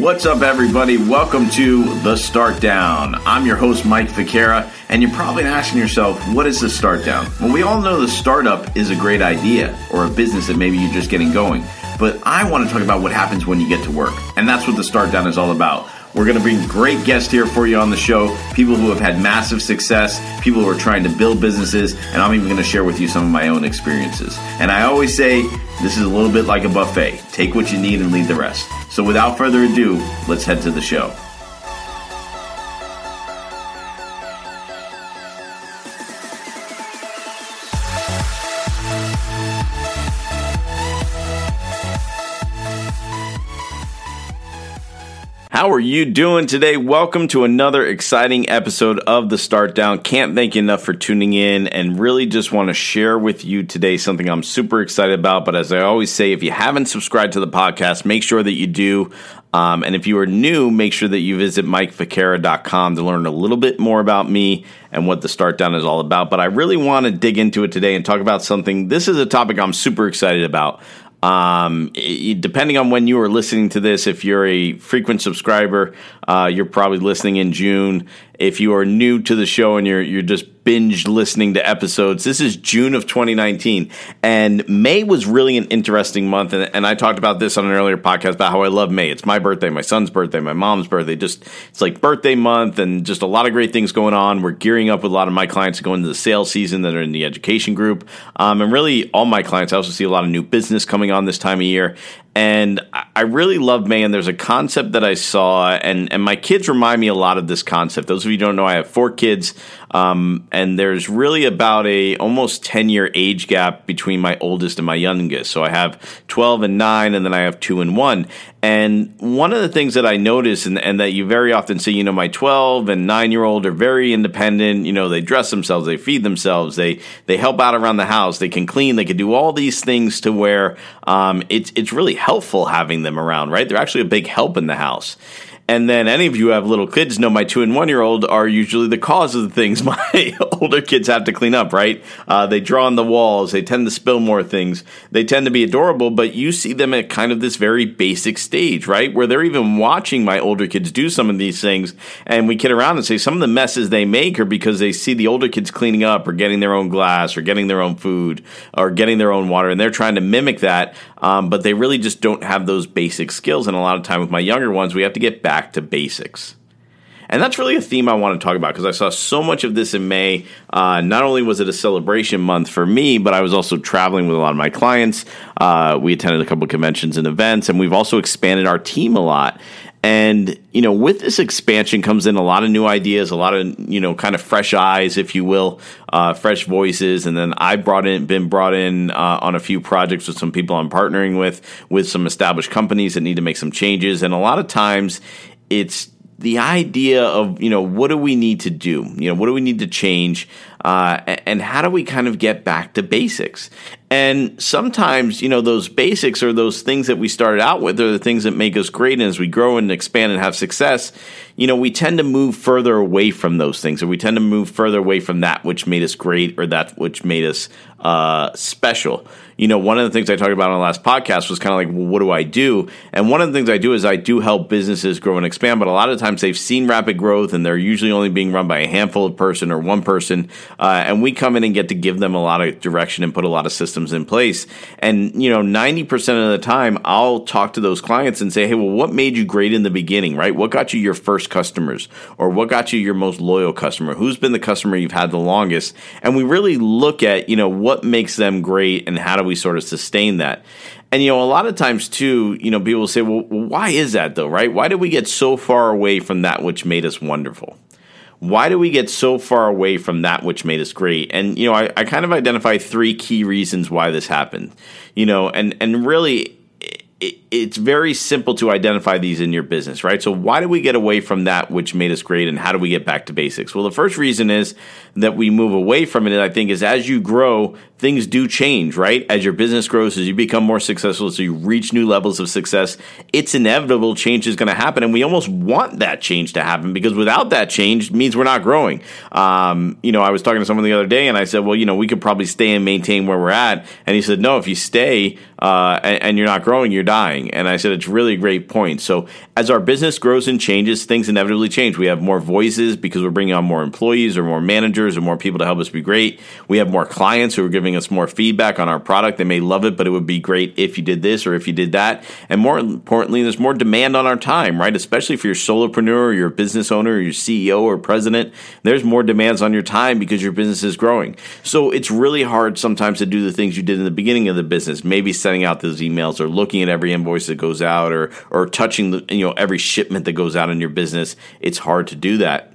What's up, everybody? Welcome to The Start Down. I'm your host, Mike Ficara, and you're probably asking yourself, what is the start down? Well, we all know the startup is a great idea or a business that maybe you're just getting going. But I want to talk about what happens when you get to work. And that's what The Start Down is all about. We're going to bring great guests here for you on the show. People who have had massive success, people who are trying to build businesses, and I'm even going to share with you some of my own experiences. And I always say this is a little bit like a buffet. Take what you need and leave the rest. So without further ado, let's head to the show. How are you doing today? Welcome to another exciting episode of the Start Down. Can't thank you enough for tuning in and really just want to share with you today something I'm super excited about. But as I always say, if you haven't subscribed to the podcast, make sure that you do. Um, and if you are new, make sure that you visit MikeFicara.com to learn a little bit more about me and what the Start Down is all about. But I really want to dig into it today and talk about something. This is a topic I'm super excited about. Um, depending on when you are listening to this, if you're a frequent subscriber, uh, you're probably listening in June. If you are new to the show and you're you're just binge listening to episodes, this is June of 2019, and May was really an interesting month. And, and I talked about this on an earlier podcast about how I love May. It's my birthday, my son's birthday, my mom's birthday. Just it's like birthday month, and just a lot of great things going on. We're gearing up with a lot of my clients to go into the sales season that are in the education group, um, and really all my clients. I also see a lot of new business coming on this time of year, and I really love May. And there's a concept that I saw, and, and my kids remind me a lot of this concept. Those of you don't know, I have four kids, um, and there's really about a almost 10 year age gap between my oldest and my youngest. So I have 12 and 9, and then I have 2 and 1. And one of the things that I notice, and, and that you very often see, you know, my 12 and 9 year old are very independent. You know, they dress themselves, they feed themselves, they, they help out around the house, they can clean, they can do all these things to where um, it's, it's really helpful having them around, right? They're actually a big help in the house. And then any of you who have little kids know my two and one year old are usually the cause of the things my older kids have to clean up, right? Uh, they draw on the walls, they tend to spill more things, they tend to be adorable, but you see them at kind of this very basic stage, right? Where they're even watching my older kids do some of these things. And we kid around and say some of the messes they make are because they see the older kids cleaning up or getting their own glass or getting their own food or getting their own water. And they're trying to mimic that, um, but they really just don't have those basic skills. And a lot of time with my younger ones, we have to get back to basics. And that's really a theme I want to talk about because I saw so much of this in May. Uh, not only was it a celebration month for me, but I was also traveling with a lot of my clients. Uh, we attended a couple conventions and events, and we've also expanded our team a lot. And, you know, with this expansion comes in a lot of new ideas, a lot of, you know, kind of fresh eyes, if you will, uh, fresh voices. And then I brought in, been brought in uh, on a few projects with some people I'm partnering with, with some established companies that need to make some changes. And a lot of times it's the idea of you know what do we need to do you know what do we need to change uh, and how do we kind of get back to basics? And sometimes you know those basics are those things that we started out with. Are the things that make us great. And as we grow and expand and have success you know we tend to move further away from those things. Or we tend to move further away from that which made us great or that which made us uh, special. You know, one of the things I talked about on the last podcast was kind of like, well, what do I do? And one of the things I do is I do help businesses grow and expand, but a lot of times they've seen rapid growth and they're usually only being run by a handful of person or one person. Uh, and we come in and get to give them a lot of direction and put a lot of systems in place. And, you know, 90% of the time, I'll talk to those clients and say, hey, well, what made you great in the beginning, right? What got you your first customers or what got you your most loyal customer? Who's been the customer you've had the longest? And we really look at, you know, what makes them great and how do we we sort of sustain that? And you know, a lot of times too, you know, people say, "Well, why is that though? Right? Why did we get so far away from that which made us wonderful?" Why do we get so far away from that which made us great? And you know, I, I kind of identify three key reasons why this happened. You know, and and really it's very simple to identify these in your business, right? So, why do we get away from that which made us great, and how do we get back to basics? Well, the first reason is that we move away from it, I think, is as you grow, things do change, right? As your business grows, as you become more successful, as you reach new levels of success, it's inevitable change is going to happen. And we almost want that change to happen because without that change means we're not growing. Um, you know, I was talking to someone the other day and I said, well, you know, we could probably stay and maintain where we're at. And he said, no, if you stay uh, and, and you're not growing, you're dying. And I said, it's really a great point. So as our business grows and changes, things inevitably change. We have more voices because we're bringing on more employees or more managers or more people to help us be great. We have more clients who are giving us more feedback on our product. They may love it, but it would be great if you did this or if you did that. And more importantly, there's more demand on our time, right? Especially if you're a solopreneur or you're a business owner or you're CEO or president, there's more demands on your time because your business is growing. So it's really hard sometimes to do the things you did in the beginning of the business, maybe sending out those emails or looking at every invoice that goes out or or touching the, you know every shipment that goes out in your business. It's hard to do that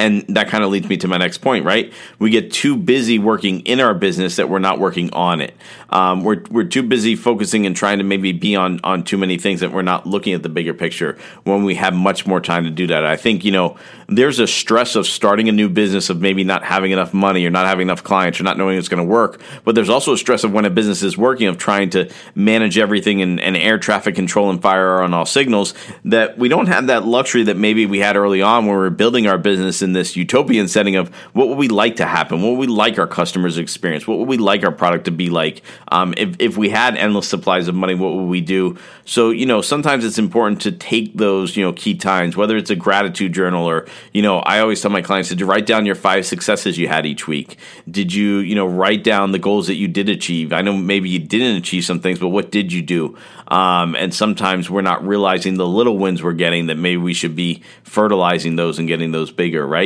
and that kind of leads me to my next point, right? We get too busy working in our business that we're not working on it. Um, we're, we're too busy focusing and trying to maybe be on, on too many things that we're not looking at the bigger picture when we have much more time to do that. I think, you know, there's a stress of starting a new business of maybe not having enough money or not having enough clients or not knowing it's going to work. But there's also a stress of when a business is working of trying to manage everything and, and air traffic control and fire on all signals that we don't have that luxury that maybe we had early on when we were building our business in this utopian setting of what would we like to happen, what would we like our customers to experience, what would we like our product to be like. Um, if if we had endless supplies of money, what would we do? So you know, sometimes it's important to take those you know key times, whether it's a gratitude journal or you know, I always tell my clients, did you write down your five successes you had each week? Did you you know write down the goals that you did achieve? I know maybe you didn't achieve some things, but what did you do? Um, and sometimes we're not realizing the little wins we're getting that maybe we should be fertilizing those and getting those bigger, right?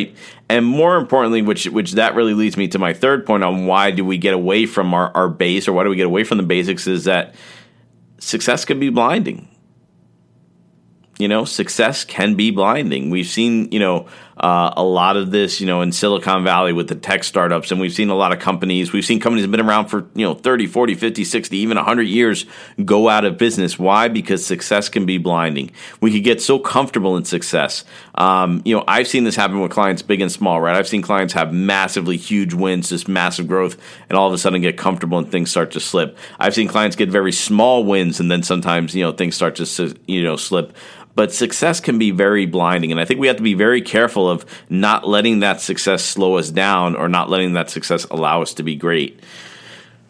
And more importantly, which which that really leads me to my third point on why do we get away from our, our base or why do we get away from the basics is that success can be blinding. You know, success can be blinding. We've seen, you know, uh, a lot of this, you know, in Silicon Valley with the tech startups. And we've seen a lot of companies, we've seen companies that have been around for, you know, 30, 40, 50, 60, even 100 years go out of business. Why? Because success can be blinding. We could get so comfortable in success. Um, you know, I've seen this happen with clients big and small, right? I've seen clients have massively huge wins, just massive growth, and all of a sudden get comfortable and things start to slip. I've seen clients get very small wins and then sometimes, you know, things start to, you know, slip but success can be very blinding. And I think we have to be very careful of not letting that success slow us down or not letting that success allow us to be great.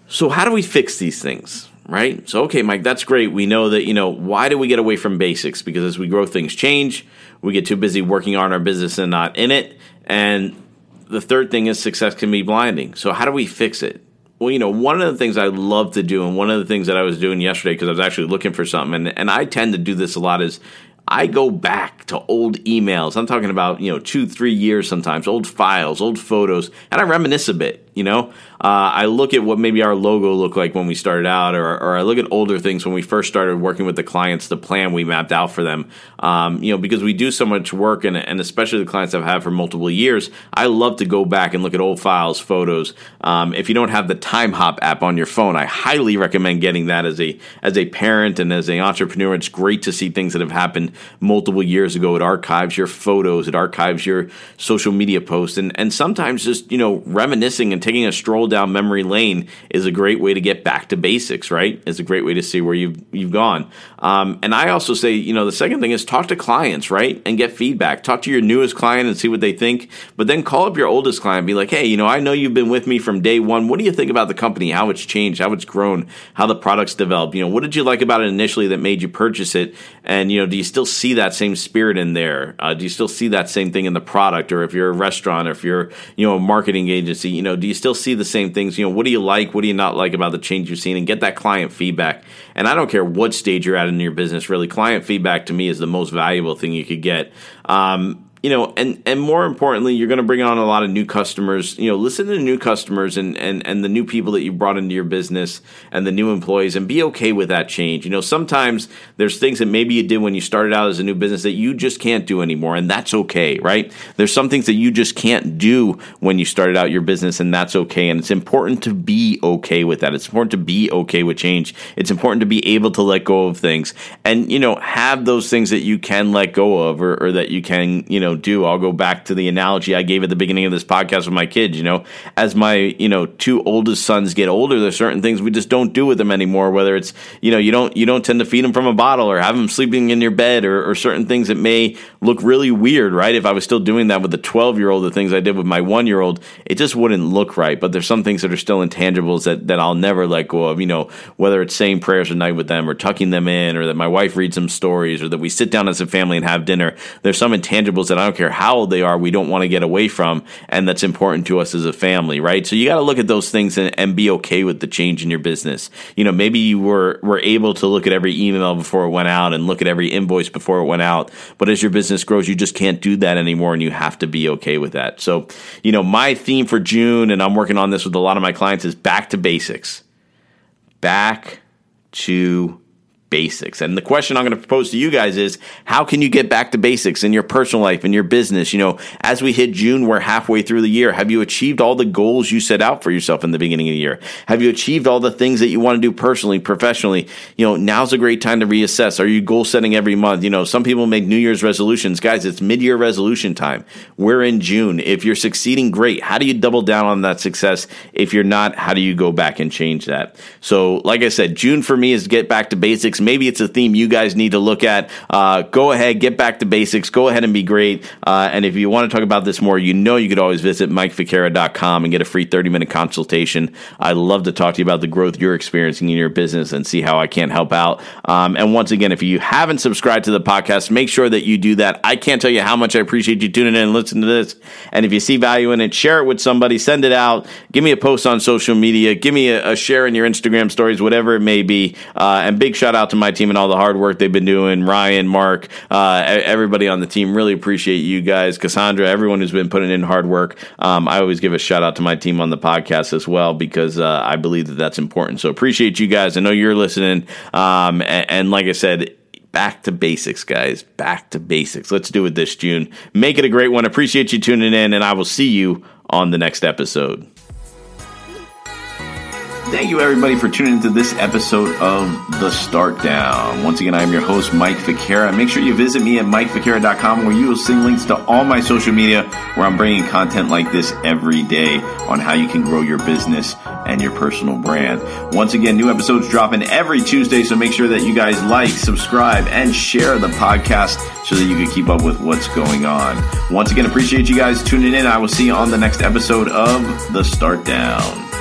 So, how do we fix these things? Right? So, okay, Mike, that's great. We know that, you know, why do we get away from basics? Because as we grow, things change. We get too busy working on our business and not in it. And the third thing is success can be blinding. So, how do we fix it? Well, you know, one of the things I love to do, and one of the things that I was doing yesterday because I was actually looking for something, and, and I tend to do this a lot, is I go back to old emails. I'm talking about, you know, two, three years sometimes, old files, old photos, and I reminisce a bit, you know? Uh, I look at what maybe our logo looked like when we started out, or, or I look at older things when we first started working with the clients, the plan we mapped out for them. Um, you know, because we do so much work, and, and especially the clients I've had for multiple years, I love to go back and look at old files, photos. Um, if you don't have the Timehop app on your phone, I highly recommend getting that as a as a parent and as an entrepreneur. It's great to see things that have happened multiple years ago. It archives your photos, it archives your social media posts, and and sometimes just you know reminiscing and taking a stroll down memory lane is a great way to get back to basics, right? It's a great way to see where you've you've gone. Um, and I also say, you know, the second thing is talk to clients, right, and get feedback. Talk to your newest client and see what they think, but then call up your oldest client be like, hey, you know, I know you've been with me from day one. What do you think about the company? How it's changed? How it's grown? How the products developed? You know, what did you like about it initially that made you purchase it? And you know, do you still see that same spirit in there? Uh, do you still see that same thing in the product? Or if you're a restaurant, or if you're you know a marketing agency, you know, do you still see the same things? You know, what do you like? What do you not like about the change you've seen? And get that client feedback. And I don't care what stage you're at in your business, really. Client feedback to me is the most valuable thing you could get. Um, you know, and and more importantly, you're going to bring on a lot of new customers. You know, listen to new customers and and and the new people that you brought into your business and the new employees, and be okay with that change. You know, sometimes there's things that maybe you did when you started out as a new business that you just can't do anymore, and that's okay, right? There's some things that you just can't do when you started out your business, and that's okay. And it's important to be okay with that. It's important to be okay with change. It's important to be able to let go of things, and you know, have those things that you can let go of, or, or that you can, you know know, do. I'll go back to the analogy I gave at the beginning of this podcast with my kids. You know, as my you know two oldest sons get older, there's certain things we just don't do with them anymore. Whether it's you know you don't you don't tend to feed them from a bottle or have them sleeping in your bed or, or certain things that may look really weird, right? If I was still doing that with the 12 year old, the things I did with my one year old, it just wouldn't look right. But there's some things that are still intangibles that that I'll never let go of. You know, whether it's saying prayers at night with them or tucking them in or that my wife reads them stories or that we sit down as a family and have dinner. There's some intangibles that don't care how old they are, we don't want to get away from. And that's important to us as a family, right? So you got to look at those things and, and, be okay with the change in your business. You know, maybe you were, were able to look at every email before it went out and look at every invoice before it went out. But as your business grows, you just can't do that anymore and you have to be okay with that. So, you know, my theme for June, and I'm working on this with a lot of my clients, is back to basics. Back to basics. And the question I'm going to propose to you guys is how can you get back to basics in your personal life, in your business? You know, as we hit June, we're halfway through the year. Have you achieved all the goals you set out for yourself in the beginning of the year? Have you achieved all the things that you want to do personally, professionally? You know, now's a great time to reassess. Are you goal setting every month? You know, some people make New Year's resolutions. Guys, it's mid year resolution time. We're in June. If you're succeeding, great. How do you double down on that success? If you're not, how do you go back and change that? So, like I said, June for me is get back to basics maybe it's a theme you guys need to look at. Uh, go ahead, get back to basics. Go ahead and be great. Uh, and if you want to talk about this more, you know you could always visit MikeFicara.com and get a free 30 minute consultation. I'd love to talk to you about the growth you're experiencing in your business and see how I can help out. Um, and once again, if you haven't subscribed to the podcast, make sure that you do that. I can't tell you how much I appreciate you tuning in and listening to this. And if you see value in it, share it with somebody, send it out, give me a post on social media, give me a, a share in your Instagram stories, whatever it may be. Uh, and big shout out to my team and all the hard work they've been doing. Ryan, Mark, uh, everybody on the team. Really appreciate you guys. Cassandra, everyone who's been putting in hard work. Um, I always give a shout out to my team on the podcast as well because uh, I believe that that's important. So appreciate you guys. I know you're listening. Um, and, and like I said, back to basics, guys. Back to basics. Let's do it this June. Make it a great one. Appreciate you tuning in, and I will see you on the next episode. Thank you, everybody, for tuning into this episode of The Start Down. Once again, I am your host, Mike Ficara. Make sure you visit me at MikeFicara.com where you will see links to all my social media where I'm bringing content like this every day on how you can grow your business and your personal brand. Once again, new episodes dropping every Tuesday, so make sure that you guys like, subscribe, and share the podcast so that you can keep up with what's going on. Once again, appreciate you guys tuning in. I will see you on the next episode of The Start Down.